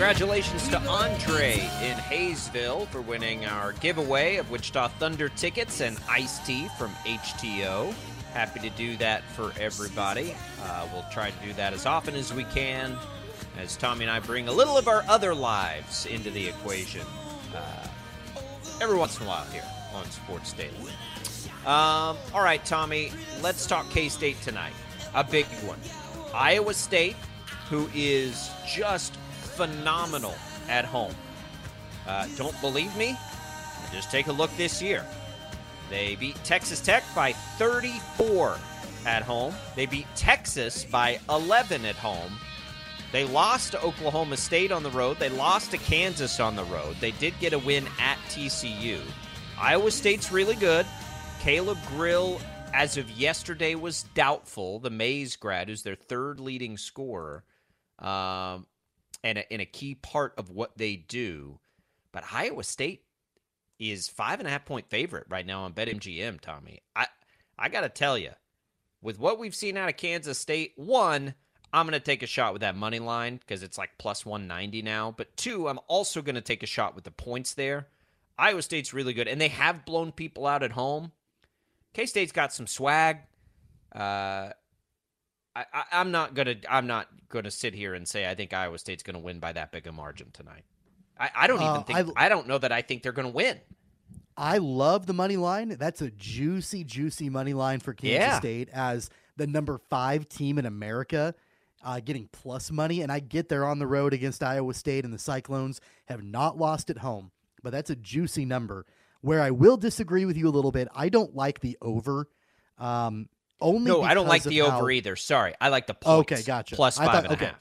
Congratulations to Andre in Haysville for winning our giveaway of Wichita Thunder tickets and iced tea from HTeaO. Happy to do that for everybody. Uh, we'll try to do that as often as we can as Tommy and I bring a little of our other lives into the equation uh, every once in a while here on Sports Daily. Um, all right, Tommy, let's talk K State tonight. A big one. Iowa State, who is just phenomenal at home. Uh, don't believe me? Just take a look this year. They beat Texas Tech by 34 at home. They beat Texas by 11 at home. They lost to Oklahoma State on the road. They lost to Kansas on the road. They did get a win at TCU. Iowa State's really good. Caleb Grill, as of yesterday, was doubtful. The Maize grad, who's their third leading scorer, um, and a, and a key part of what they do. But Iowa State is five and a half point favorite right now on BetMGM. Tommy, I I got to tell you, with what we've seen out of Kansas State, one, I'm to take a shot with that money line because it's like plus 190 now. But two, I'm also to take a shot with the points there. Iowa State's really good, and they have blown people out at home. K State's got some swag. Uh, I, am not gonna. I'm not gonna sit here and say I think Iowa State's gonna win by that big a margin tonight. I, I don't even uh, think. I, I don't know that I think they're gonna win. I love the money line. That's a juicy, juicy money line for Kansas yeah. State as the number five team in America, uh, getting plus money. And I get they're on the road against Iowa State, and the Cyclones have not lost at home, but that's a juicy number. Where I will disagree with you a little bit, I don't like the over. Um, only no, I don't like the over either. Sorry, I like the points. Okay, gotcha. Plus five thought, and okay. a half.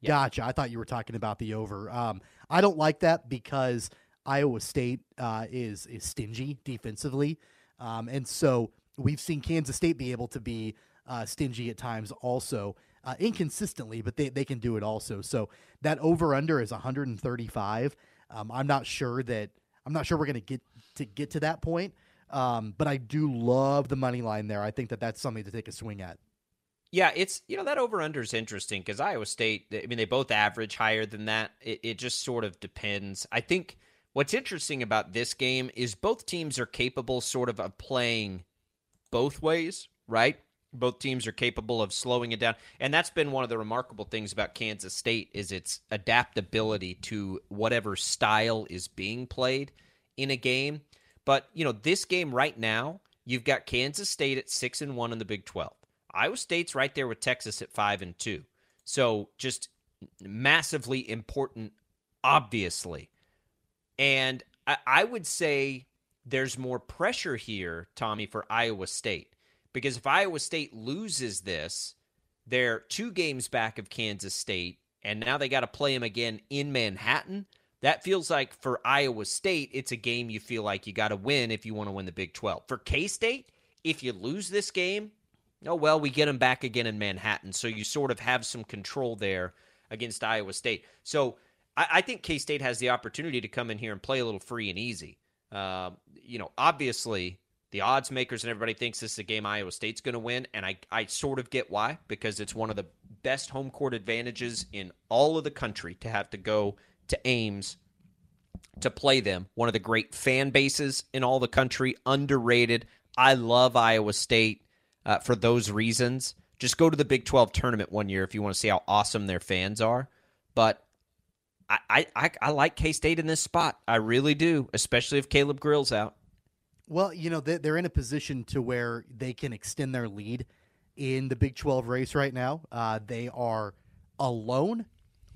Yeah. Gotcha. I thought you were talking about the over. Um, I don't like that because Iowa State uh, is is stingy defensively, um, and so we've seen Kansas State be able to be uh, stingy at times also. Uh, inconsistently, but they, they can do it also. So that over under is 135. Um, I'm not sure that I'm not sure we're going to get to get to that point. Um, but I do love the money line there. I think that that's something to take a swing at. Yeah, it's you know that over under is interesting because Iowa State. I mean, they both average higher than that. It, it just sort of depends. I think what's interesting about this game is both teams are capable, sort of, of playing both ways. Right, both teams are capable of slowing it down, and that's been one of the remarkable things about Kansas State is its adaptability to whatever style is being played in a game. But, you know, this game right now, you've got Kansas State at 6 and 1 in the Big 12. Iowa State's right there with Texas at 5 and 2. So, just massively important obviously. And I, I would say there's more pressure here, Tommy, for Iowa State. Because if Iowa State loses this, they're two games back of Kansas State, and now they got to play them again in Manhattan. That feels like for Iowa State, it's a game you feel like you got to win if you want to win the Big 12. For K State, if you lose this game, oh, well, we get them back again in Manhattan. So you sort of have some control there against Iowa State. So I, I think K State has the opportunity to come in here and play a little free and easy. Uh, you know, obviously, the odds makers and everybody thinks this is a game Iowa State's going to win, and I, I sort of get why because it's one of the best home court advantages in all of the country to have to go to Ames to play them. One of the great fan bases in all the country, underrated. I love Iowa State uh, for those reasons. Just go to the Big 12 tournament one year if you want to see how awesome their fans are. But I, I, I like K State in this spot. I really do, especially if Caleb Grill's out. Well, you know, they're in a position to where they can extend their lead in the Big 12 race right now. Uh, they are alone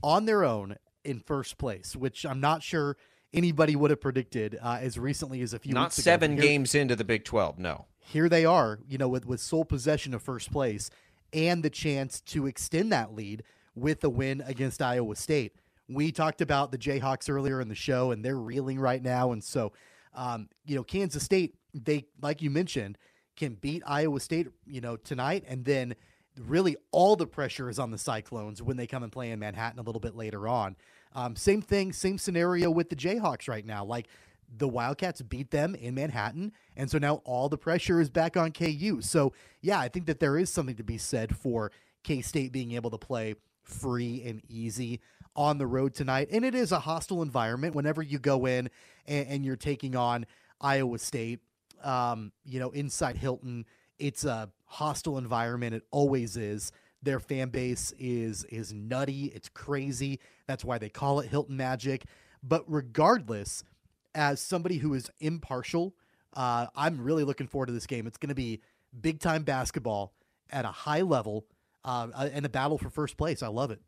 on their own in first place, which I'm not sure anybody would have predicted uh, as recently as a few not seven here, games into the Big 12, no. Here they are, you know, with, with sole possession of first place and the chance to extend that lead with a win against Iowa State. We talked about the Jayhawks earlier in the show, and they're reeling right now. And so, um, you know, Kansas State, they, like you mentioned, can beat Iowa State, you know, tonight. And then really all the pressure is on the Cyclones when they come and play in Manhattan a little bit later on. Um, same thing, same scenario with the Jayhawks right now. Like, the Wildcats beat them in Manhattan, and so now all the pressure is back on KU. So, yeah, I think that there is something to be said for K State being able to play free and easy on the road tonight. And it is a hostile environment whenever you go in and, and you're taking on Iowa State, um, you know, inside Hilton. It's a hostile environment. It always is. Their fan base is is nutty. It's crazy. That's why they call it Hilton Magic. But regardless, as somebody who is impartial, uh, I'm really looking forward to this game. It's going to be big time basketball at a high level uh, and a battle for first place. I love it.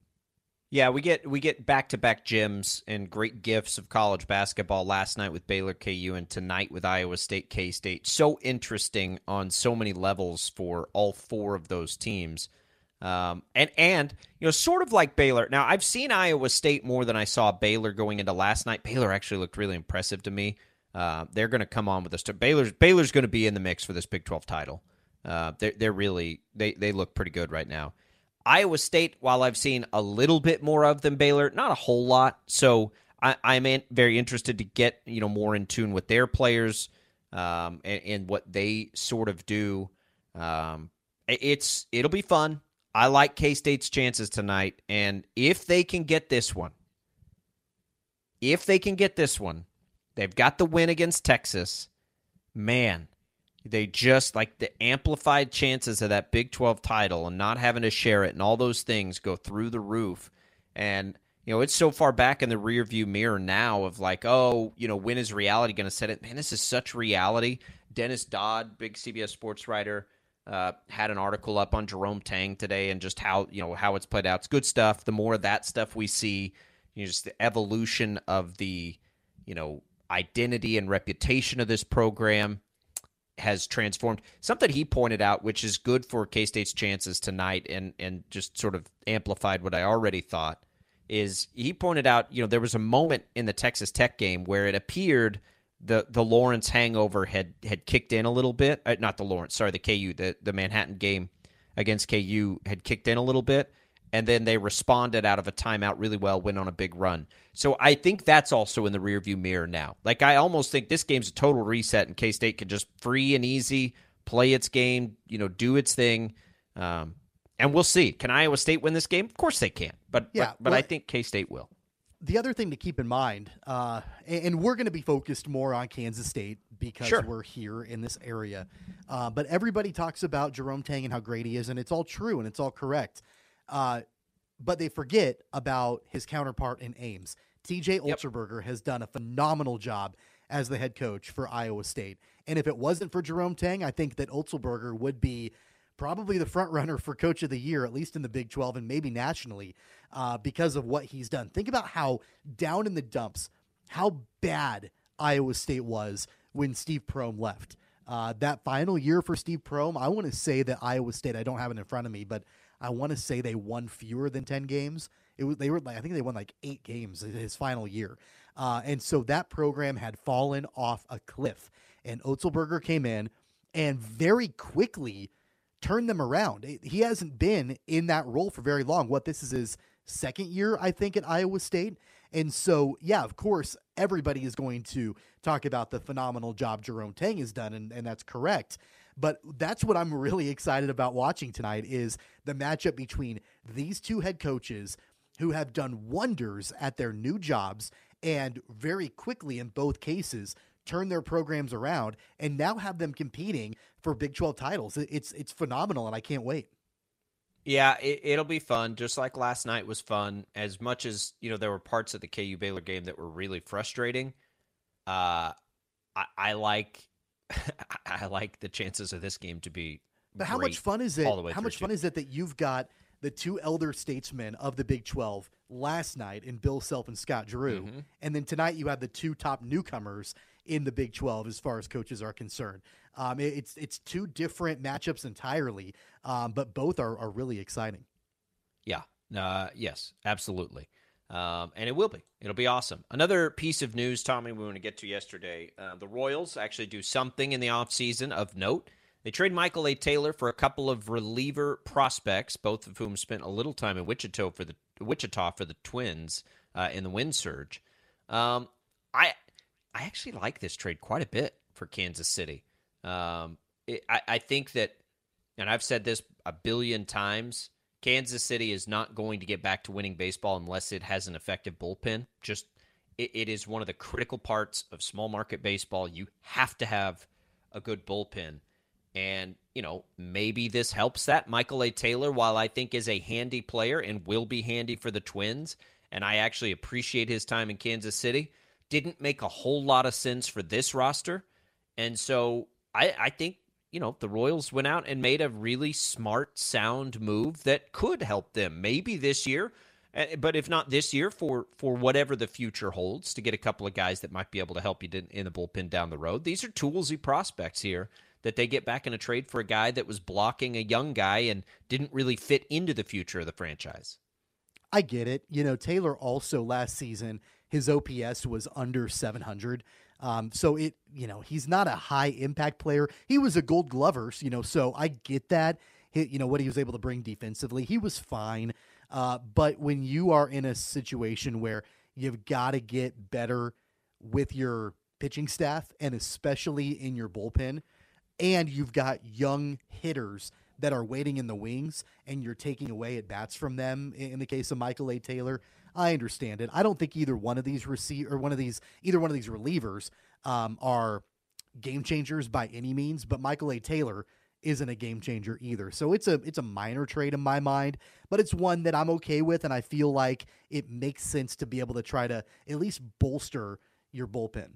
Yeah, we get we get back to back gyms and great gifts of college basketball last night with Baylor KU and tonight with Iowa State K State. So interesting on so many levels for all four of those teams. Um, and and you know, sort of like Baylor. Now, I've seen Iowa State more than I saw Baylor going into last night. Baylor actually looked really impressive to me. Uh, they're going to come on with us. Baylor's Baylor's going to be in the mix for this Big Twelve title. Uh, they're they're really they they look pretty good right now. Iowa State, while I've seen a little bit more of them, Baylor, not a whole lot. So I, am very interested to get you know more in tune with their players um, and, and, what they sort of do. Um, it's it'll be fun. I like K State's chances tonight, and if they can get this one, if they can get this one, they've got the win against Texas. Man, they just like the amplified chances of that Big 12 title and not having to share it and all those things go through the roof. And, you know, it's so far back in the rearview mirror now of like, oh, you know, when is reality going to set it? Man, this is such reality. Dennis Dodd, big CBS sports writer, uh, had an article up on Jerome Tang today and just how, you know, how it's played out. It's good stuff. The more of that stuff we see, you know, just the evolution of the, you know, identity and reputation of this program has transformed. Something he pointed out, which is good for K State's chances tonight, and and just sort of amplified what I already thought. Is he pointed out, you know, there was a moment in the Texas Tech game where it appeared the the Lawrence hangover had had kicked in a little bit. Uh, not the Lawrence, sorry, the KU, the the Manhattan game against KU had kicked in a little bit and then they responded out of a timeout really well, went on a big run. So I think that's also in the rearview mirror now. Like I almost think this game's a total reset, and K State can just free and easy play its game, you know, do its thing. Um, and we'll see. Can Iowa State win this game? Of course they can. But yeah, but, but well, I think K State will. The other thing to keep in mind, uh, and we're going to be focused more on Kansas State because sure. we're here in this area. Uh, but everybody talks about Jerome Tang and how great he is, and it's all true and it's all correct. Uh, but they forget about his counterpart in Ames. TJ Otzelberger yep. has done a phenomenal job as the head coach for Iowa State. And if it wasn't for Jerome Tang, I think that Otzelberger would be probably the front runner for coach of the year, at least in the Big 12 and maybe nationally, uh, because of what he's done. Think about how down in the dumps, how bad Iowa State was when Steve Prohm left. Uh, that final year for Steve Prohm, I want to say that Iowa State, I don't have it in front of me, but I want to say they won fewer than 10 games. It was, they were I think they won like eight games his final year. Uh, and so that program had fallen off a cliff. And Otzelberger came in and very quickly turned them around. He hasn't been in that role for very long. What this is his second year, I think, at Iowa State. And so, yeah, of course, everybody is going to talk about the phenomenal job Jerome Tang has done, and, and that's correct. But that's what I'm really excited about watching tonight is the matchup between these two head coaches who have done wonders at their new jobs and very quickly in both cases turn their programs around and now have them competing for Big 12 titles. It's it's phenomenal and I can't wait. Yeah, it, will be fun. Just like last night was fun. As much as you know, there were parts of the KU Baylor game that were really frustrating. Uh, I, I like, I like the chances of this game to be. But how much fun is it? How much fun is it that you've got the two elder statesmen of the Big 12 last night in Bill Self and Scott Drew. Mm-hmm. And then tonight you have the two top newcomers in the Big 12 as far as coaches are concerned. Um, it, it's it's two different matchups entirely, um, but both are, are really exciting. Yeah. Uh, yes, absolutely. Um, and it will be. It'll be awesome. Another piece of news, Tommy, we want to get to yesterday. Uh, the Royals actually do something in the offseason of note. They trade Michael A. Taylor for a couple of reliever prospects, both of whom spent a little time in Wichita for the Wichita for the Twins uh, in the wind surge. Um, I I actually like this trade quite a bit for Kansas City. Um, it, I, I think that, and I've said this a billion times. Kansas City is not going to get back to winning baseball unless it has an effective bullpen. Just it, it is one of the critical parts of small market baseball. You have to have a good bullpen. And, you know, maybe this helps that. Michael A. Taylor, while I think is a handy player and will be handy for the Twins, and I actually appreciate his time in Kansas City, didn't make a whole lot of sense for this roster. And so I, I think, you know, the Royals went out and made a really smart, sound move that could help them maybe this year. Eh, but if not this year, for for whatever the future holds, to get a couple of guys that might be able to help you in the bullpen down the road. These are toolsy prospects here that they get back in a trade for a guy that was blocking a young guy and didn't really fit into the future of the franchise. I get it. You know, Taylor also last season, his OPS was under 700. Um, so it, you know, he's not a high impact player. He was a gold glover, you know, so I get that. He, you know, what he was able to bring defensively, he was fine. Uh, but when you are in a situation where you've got to get better with your pitching staff and especially in your bullpen, and you've got young hitters that are waiting in the wings and you're taking away at bats from them in the case of Michael A. Taylor. I understand it. I don't think either one of these receive or one of these either one of these relievers um, are game changers by any means, but Michael A. Taylor isn't a game changer either. So it's a it's a minor trade in my mind, but it's one that I'm okay with and I feel like it makes sense to be able to try to at least bolster your bullpen.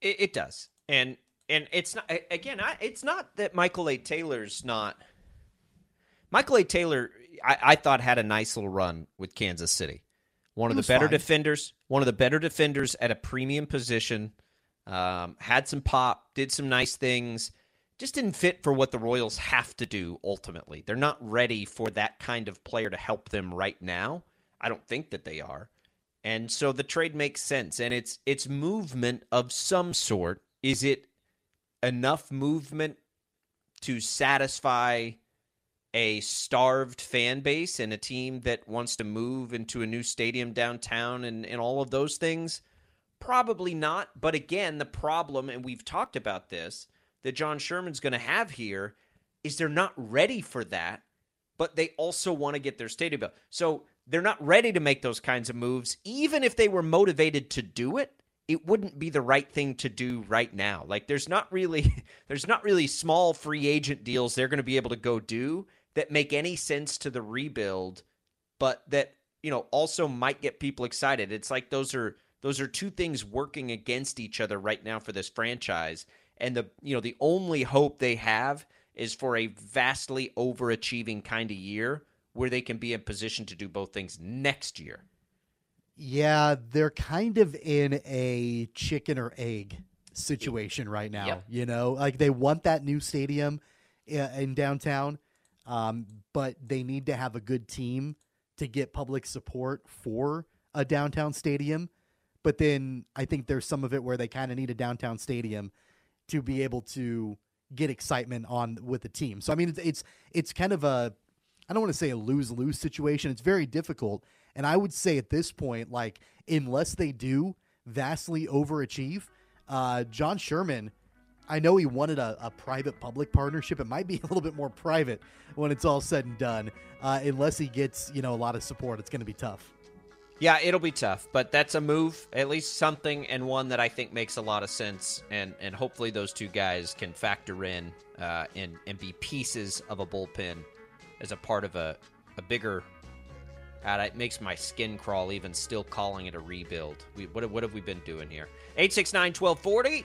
It, it does. And and it's not again. I, it's not that Michael A. Taylor's not. Michael A. Taylor, I, I thought had a nice little run with Kansas City. One of the better fine. defenders. One of the better defenders at a premium position. Um, had some pop. Did some nice things. Just didn't fit for what the Royals have to do ultimately. They're not ready for that kind of player to help them right now. I don't think that they are. And so the trade makes sense and it's it's movement of some sort. Is it enough movement to satisfy a starved fan base and a team that wants to move into a new stadium downtown and, and all of those things? Probably not. But again, the problem, and we've talked about this, that John Sherman's going to have here is they're not ready for that, but they also want to get their stadium built. So they're not ready to make those kinds of moves, even if they were motivated to do it it wouldn't be the right thing to do right now. Like there's not really there's not really small free agent deals they're going to be able to go do that make any sense to the rebuild, but that you know also might get people excited. It's like those are those are two things working against each other right now for this franchise. And the you know the only hope they have is for a vastly overachieving kind of year where they can be in position to do both things next year. Yeah, they're kind of in a chicken or egg situation right now. Yep. You know, like they want that new stadium uh, in downtown, um, but they need to have a good team to get public support for a downtown stadium. But then I think there's some of it where they kind of need a downtown stadium to be able to get excitement on with the team. So I mean, it's it's, it's kind of a I don't want to say a lose lose situation. It's very difficult and I would say at this point, like, unless they do vastly overachieve, uh, John Sherman, I know he wanted a, a private public partnership. It might be a little bit more private when it's all said and done. Uh, unless he gets you know a lot of support, it's going to be tough. Yeah, it'll be tough, but that's a move, at least something, and one that I think makes a lot of sense. And and hopefully those two guys can factor in uh, and and be pieces of a bullpen as a part of a a bigger. God, it makes my skin crawl even still calling it a rebuild. We, what, what have we been doing here? 869 1240.